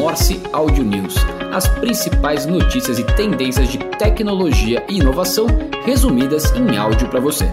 Morse Audio News, as principais notícias e tendências de tecnologia e inovação resumidas em áudio para você.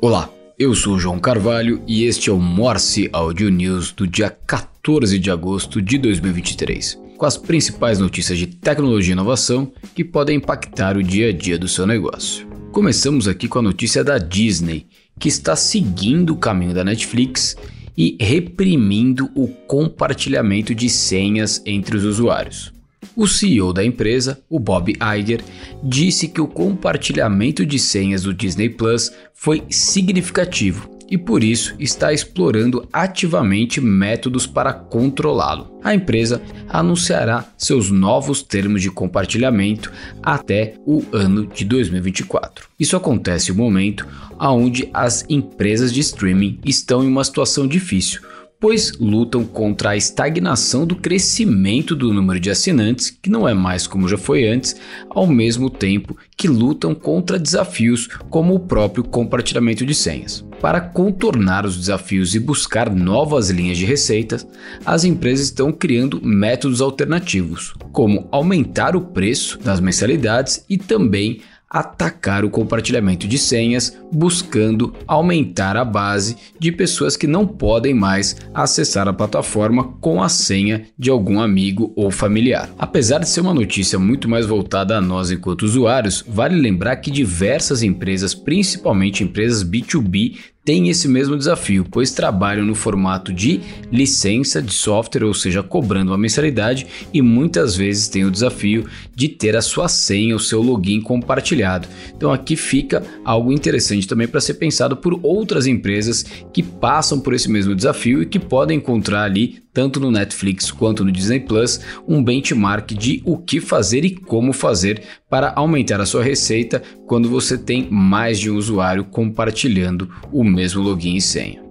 Olá, eu sou João Carvalho e este é o Morse Audio News do dia 14 de agosto de 2023, com as principais notícias de tecnologia e inovação que podem impactar o dia a dia do seu negócio. Começamos aqui com a notícia da Disney, que está seguindo o caminho da Netflix e reprimindo o compartilhamento de senhas entre os usuários. O CEO da empresa, o Bob Iger, disse que o compartilhamento de senhas do Disney Plus foi significativo e por isso está explorando ativamente métodos para controlá-lo. A empresa anunciará seus novos termos de compartilhamento até o ano de 2024. Isso acontece no momento onde as empresas de streaming estão em uma situação difícil pois lutam contra a estagnação do crescimento do número de assinantes, que não é mais como já foi antes, ao mesmo tempo que lutam contra desafios como o próprio compartilhamento de senhas. Para contornar os desafios e buscar novas linhas de receitas, as empresas estão criando métodos alternativos, como aumentar o preço das mensalidades e também atacar o compartilhamento de senhas, buscando aumentar a base de pessoas que não podem mais acessar a plataforma com a senha de algum amigo ou familiar. Apesar de ser uma notícia muito mais voltada a nós enquanto usuários, vale lembrar que diversas empresas, principalmente empresas B2B, têm esse mesmo desafio, pois trabalham no formato de licença de software, ou seja, cobrando uma mensalidade, e muitas vezes têm o desafio de ter a sua senha, o seu login compartilhado. Então aqui fica algo interessante também para ser pensado por outras empresas que passam por esse mesmo desafio e que podem encontrar ali tanto no Netflix quanto no Disney Plus, um benchmark de o que fazer e como fazer para aumentar a sua receita quando você tem mais de um usuário compartilhando o mesmo login e senha.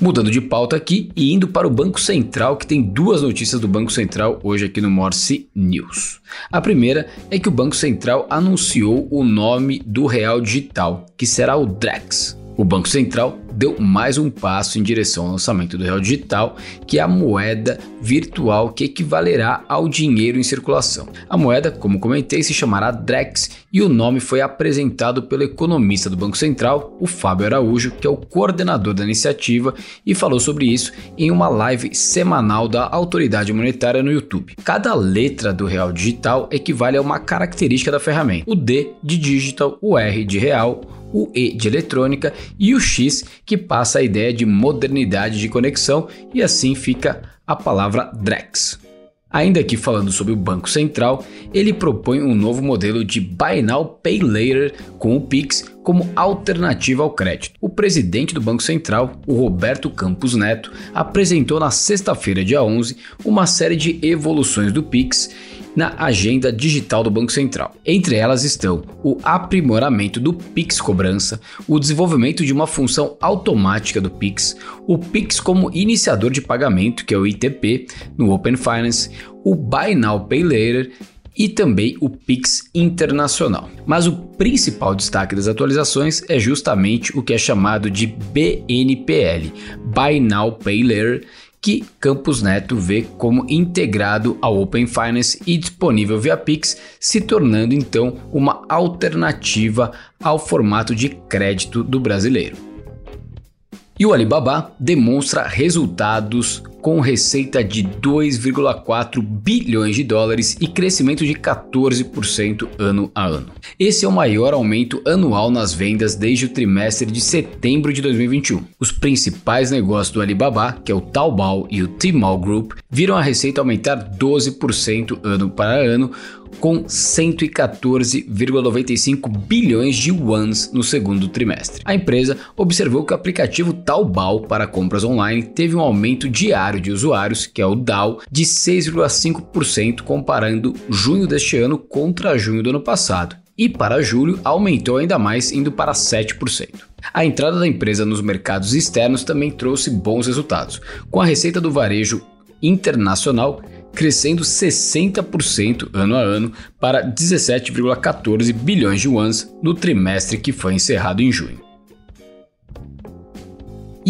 Mudando de pauta aqui e indo para o Banco Central, que tem duas notícias do Banco Central hoje aqui no Morse News. A primeira é que o Banco Central anunciou o nome do real digital, que será o DREX. O Banco Central deu mais um passo em direção ao lançamento do real digital, que é a moeda virtual que equivalerá ao dinheiro em circulação. A moeda, como comentei, se chamará Drex e o nome foi apresentado pelo economista do Banco Central, o Fábio Araújo, que é o coordenador da iniciativa e falou sobre isso em uma live semanal da autoridade monetária no YouTube. Cada letra do real digital equivale a uma característica da ferramenta: o D de digital, o R de real, o E de eletrônica e o X, que passa a ideia de modernidade de conexão, e assim fica a palavra DREX. Ainda aqui falando sobre o Banco Central, ele propõe um novo modelo de Buy Now Pay Later com o Pix como alternativa ao crédito. O presidente do Banco Central, o Roberto Campos Neto, apresentou na sexta-feira, dia 11, uma série de evoluções do Pix na agenda digital do Banco Central. Entre elas estão o aprimoramento do Pix Cobrança, o desenvolvimento de uma função automática do Pix, o Pix como iniciador de pagamento, que é o ITP, no Open Finance, o Buy Now Pay Later e também o Pix Internacional. Mas o principal destaque das atualizações é justamente o que é chamado de BNPL, Buy Now Pay Later, que Campos Neto vê como integrado ao Open Finance e disponível via Pix, se tornando então uma alternativa ao formato de crédito do brasileiro. E o Alibaba demonstra resultados com receita de 2,4 bilhões de dólares e crescimento de 14% ano a ano. Esse é o maior aumento anual nas vendas desde o trimestre de setembro de 2021. Os principais negócios do Alibaba, que é o Taobao e o Tmall Group, viram a receita aumentar 12% ano para ano, com 114,95 bilhões de yuans no segundo trimestre. A empresa observou que o aplicativo Taobao para compras online teve um aumento diário de usuários, que é o DAO, de 6,5% comparando junho deste ano contra junho do ano passado. E para julho aumentou ainda mais, indo para 7%. A entrada da empresa nos mercados externos também trouxe bons resultados, com a receita do varejo internacional crescendo 60% ano a ano para 17,14 bilhões de yuans no trimestre que foi encerrado em junho.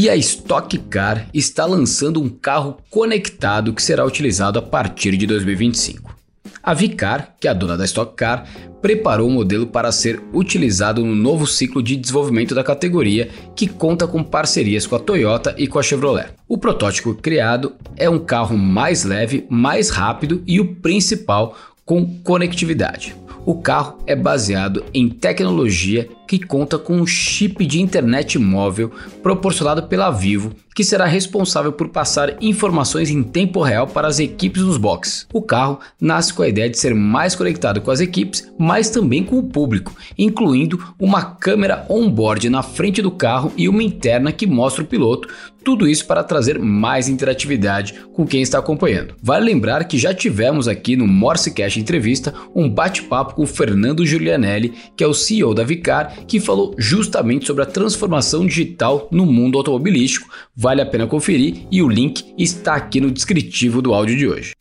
E a Stock Car está lançando um carro conectado que será utilizado a partir de 2025. A Vicar, que é a dona da Stock Car, preparou o modelo para ser utilizado no novo ciclo de desenvolvimento da categoria, que conta com parcerias com a Toyota e com a Chevrolet. O protótipo criado é um carro mais leve, mais rápido e o principal, com conectividade. O carro é baseado em tecnologia que conta com um chip de internet móvel proporcionado pela Vivo, que será responsável por passar informações em tempo real para as equipes nos boxes. O carro nasce com a ideia de ser mais conectado com as equipes, mas também com o público, incluindo uma câmera on-board na frente do carro e uma interna que mostra o piloto, tudo isso para trazer mais interatividade com quem está acompanhando. Vale lembrar que já tivemos aqui no Morse Cash Entrevista um bate-papo com o Fernando Giulianelli, que é o CEO da Vicar que falou justamente sobre a transformação digital no mundo automobilístico. Vale a pena conferir e o link está aqui no descritivo do áudio de hoje.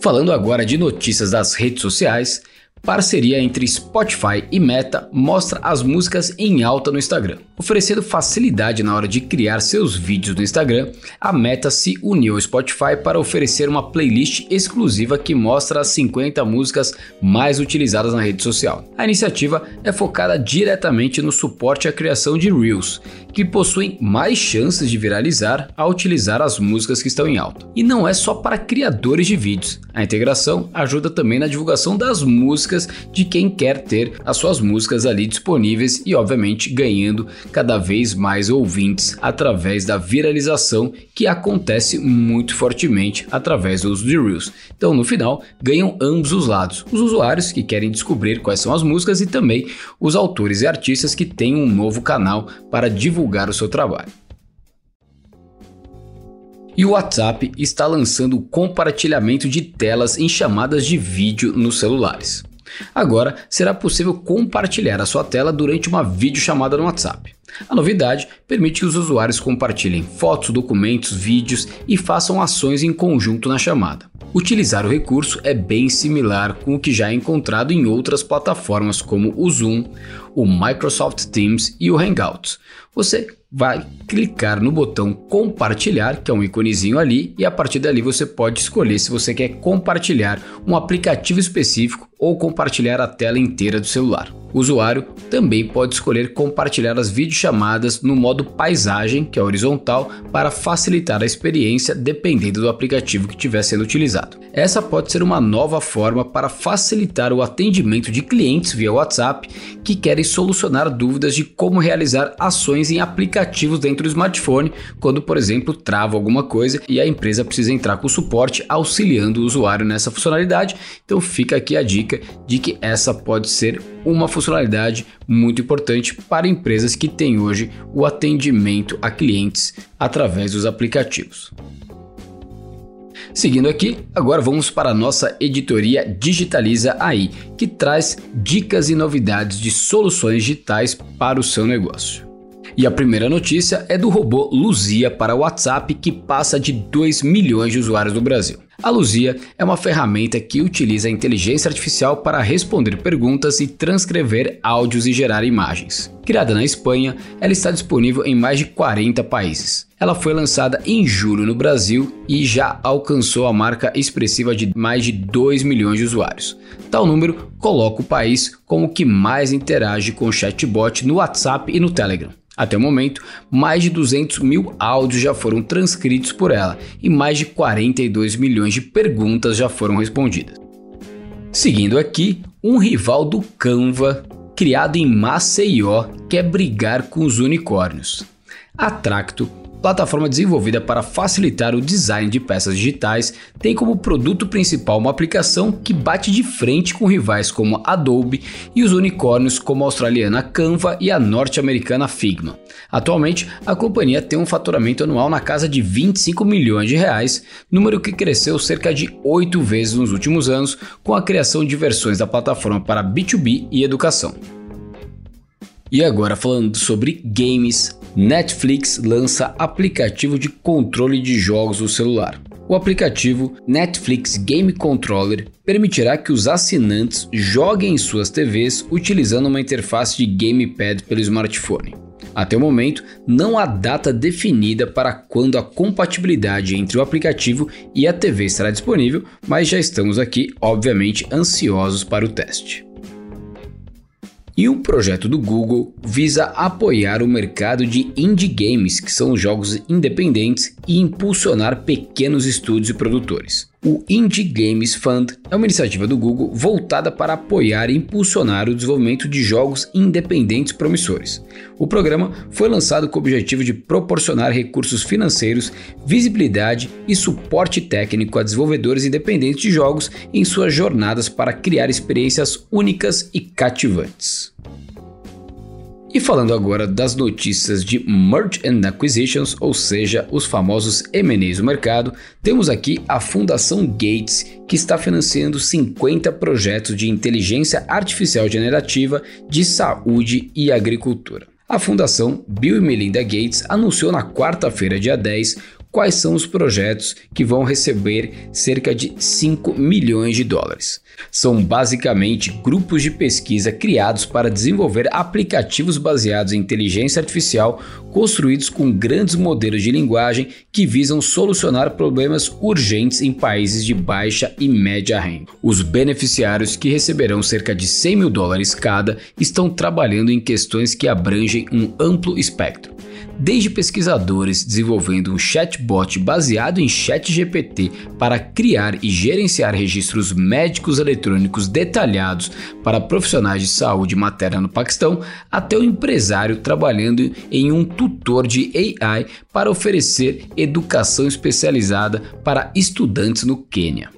Falando agora de notícias das redes sociais, parceria entre Spotify e Meta mostra as músicas em alta no Instagram. Oferecendo facilidade na hora de criar seus vídeos no Instagram, a Meta se uniu ao Spotify para oferecer uma playlist exclusiva que mostra as 50 músicas mais utilizadas na rede social. A iniciativa é focada diretamente no suporte à criação de Reels, que possuem mais chances de viralizar ao utilizar as músicas que estão em alta. E não é só para criadores de vídeos. A integração ajuda também na divulgação das músicas de quem quer ter as suas músicas ali disponíveis e, obviamente, ganhando cada vez mais ouvintes através da viralização que acontece muito fortemente através do uso de Reels. Então, no final, ganham ambos os lados: os usuários que querem descobrir quais são as músicas e também os autores e artistas que têm um novo canal para divulgar o seu trabalho. E o WhatsApp está lançando o compartilhamento de telas em chamadas de vídeo nos celulares. Agora será possível compartilhar a sua tela durante uma videochamada no WhatsApp. A novidade permite que os usuários compartilhem fotos, documentos, vídeos e façam ações em conjunto na chamada. Utilizar o recurso é bem similar com o que já é encontrado em outras plataformas como o Zoom, o Microsoft Teams e o Hangouts. Você vai clicar no botão compartilhar, que é um iconezinho ali, e a partir dali você pode escolher se você quer compartilhar um aplicativo específico ou compartilhar a tela inteira do celular. O usuário também pode escolher compartilhar as videochamadas no modo paisagem, que é horizontal, para facilitar a experiência dependendo do aplicativo que estiver sendo utilizado. Essa pode ser uma nova forma para facilitar o atendimento de clientes via WhatsApp que querem solucionar dúvidas de como realizar ações em aplicativos dentro do smartphone, quando, por exemplo, trava alguma coisa e a empresa precisa entrar com suporte auxiliando o usuário nessa funcionalidade. Então fica aqui a dica de que essa pode ser uma funcionalidade muito importante para empresas que têm hoje o atendimento a clientes através dos aplicativos. Seguindo aqui, agora vamos para a nossa editoria Digitaliza AI, que traz dicas e novidades de soluções digitais para o seu negócio. E a primeira notícia é do robô Luzia para WhatsApp que passa de 2 milhões de usuários no Brasil. A Luzia é uma ferramenta que utiliza a inteligência artificial para responder perguntas e transcrever áudios e gerar imagens. Criada na Espanha, ela está disponível em mais de 40 países. Ela foi lançada em julho no Brasil e já alcançou a marca expressiva de mais de 2 milhões de usuários. Tal número coloca o país como o que mais interage com o chatbot no WhatsApp e no Telegram. Até o momento, mais de 200 mil áudios já foram transcritos por ela e mais de 42 milhões de perguntas já foram respondidas. Seguindo aqui, um rival do Canva, criado em Maceió, quer brigar com os unicórnios. A Tracto plataforma desenvolvida para facilitar o design de peças digitais, tem como produto principal uma aplicação que bate de frente com rivais como Adobe e os unicórnios como a australiana Canva e a norte-americana Figma. Atualmente, a companhia tem um faturamento anual na casa de 25 milhões de reais, número que cresceu cerca de 8 vezes nos últimos anos com a criação de versões da plataforma para B2B e educação. E agora falando sobre games, Netflix lança aplicativo de controle de jogos no celular. O aplicativo Netflix Game Controller permitirá que os assinantes joguem em suas TVs utilizando uma interface de gamepad pelo smartphone. Até o momento, não há data definida para quando a compatibilidade entre o aplicativo e a TV estará disponível, mas já estamos aqui, obviamente, ansiosos para o teste. E um projeto do Google visa apoiar o mercado de indie games, que são jogos independentes, e impulsionar pequenos estúdios e produtores. O Indie Games Fund é uma iniciativa do Google voltada para apoiar e impulsionar o desenvolvimento de jogos independentes promissores. O programa foi lançado com o objetivo de proporcionar recursos financeiros, visibilidade e suporte técnico a desenvolvedores independentes de jogos em suas jornadas para criar experiências únicas e cativantes. E falando agora das notícias de Merge and Acquisitions, ou seja, os famosos M&As do mercado, temos aqui a Fundação Gates, que está financiando 50 projetos de inteligência artificial generativa de saúde e agricultura. A Fundação Bill e Melinda Gates anunciou na quarta-feira, dia 10, quais são os projetos que vão receber cerca de 5 milhões de dólares. São basicamente grupos de pesquisa criados para desenvolver aplicativos baseados em inteligência artificial construídos com grandes modelos de linguagem que visam solucionar problemas urgentes em países de baixa e média renda. Os beneficiários, que receberão cerca de 100 mil dólares cada, estão trabalhando em questões que abrangem um amplo espectro desde pesquisadores desenvolvendo um chatbot baseado em ChatGPT para criar e gerenciar registros médicos eletrônicos detalhados para profissionais de saúde materna no Paquistão, até o empresário trabalhando em um tutor de AI para oferecer educação especializada para estudantes no Quênia.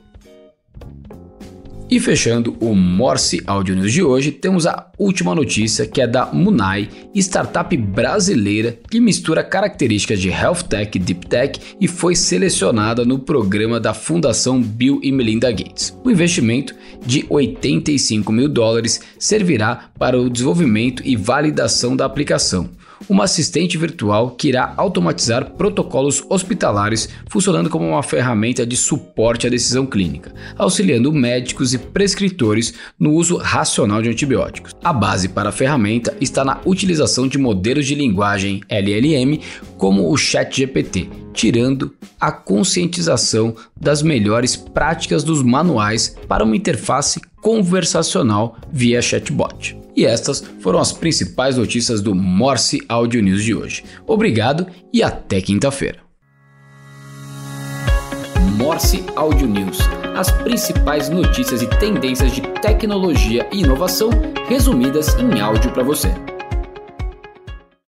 E fechando o Morse Audio News de hoje, temos a última notícia que é da Munai, startup brasileira que mistura características de Health Tech e Deep Tech e foi selecionada no programa da Fundação Bill e Melinda Gates. O investimento de 85 mil dólares servirá para o desenvolvimento e validação da aplicação uma assistente virtual que irá automatizar protocolos hospitalares, funcionando como uma ferramenta de suporte à decisão clínica, auxiliando médicos e prescritores no uso racional de antibióticos. A base para a ferramenta está na utilização de modelos de linguagem LLM como o ChatGPT, tirando a conscientização das melhores práticas dos manuais para uma interface conversacional via chatbot. E estas foram as principais notícias do Morse Audio News de hoje. Obrigado e até quinta-feira. Morse Audio News. As principais notícias e tendências de tecnologia e inovação resumidas em áudio para você.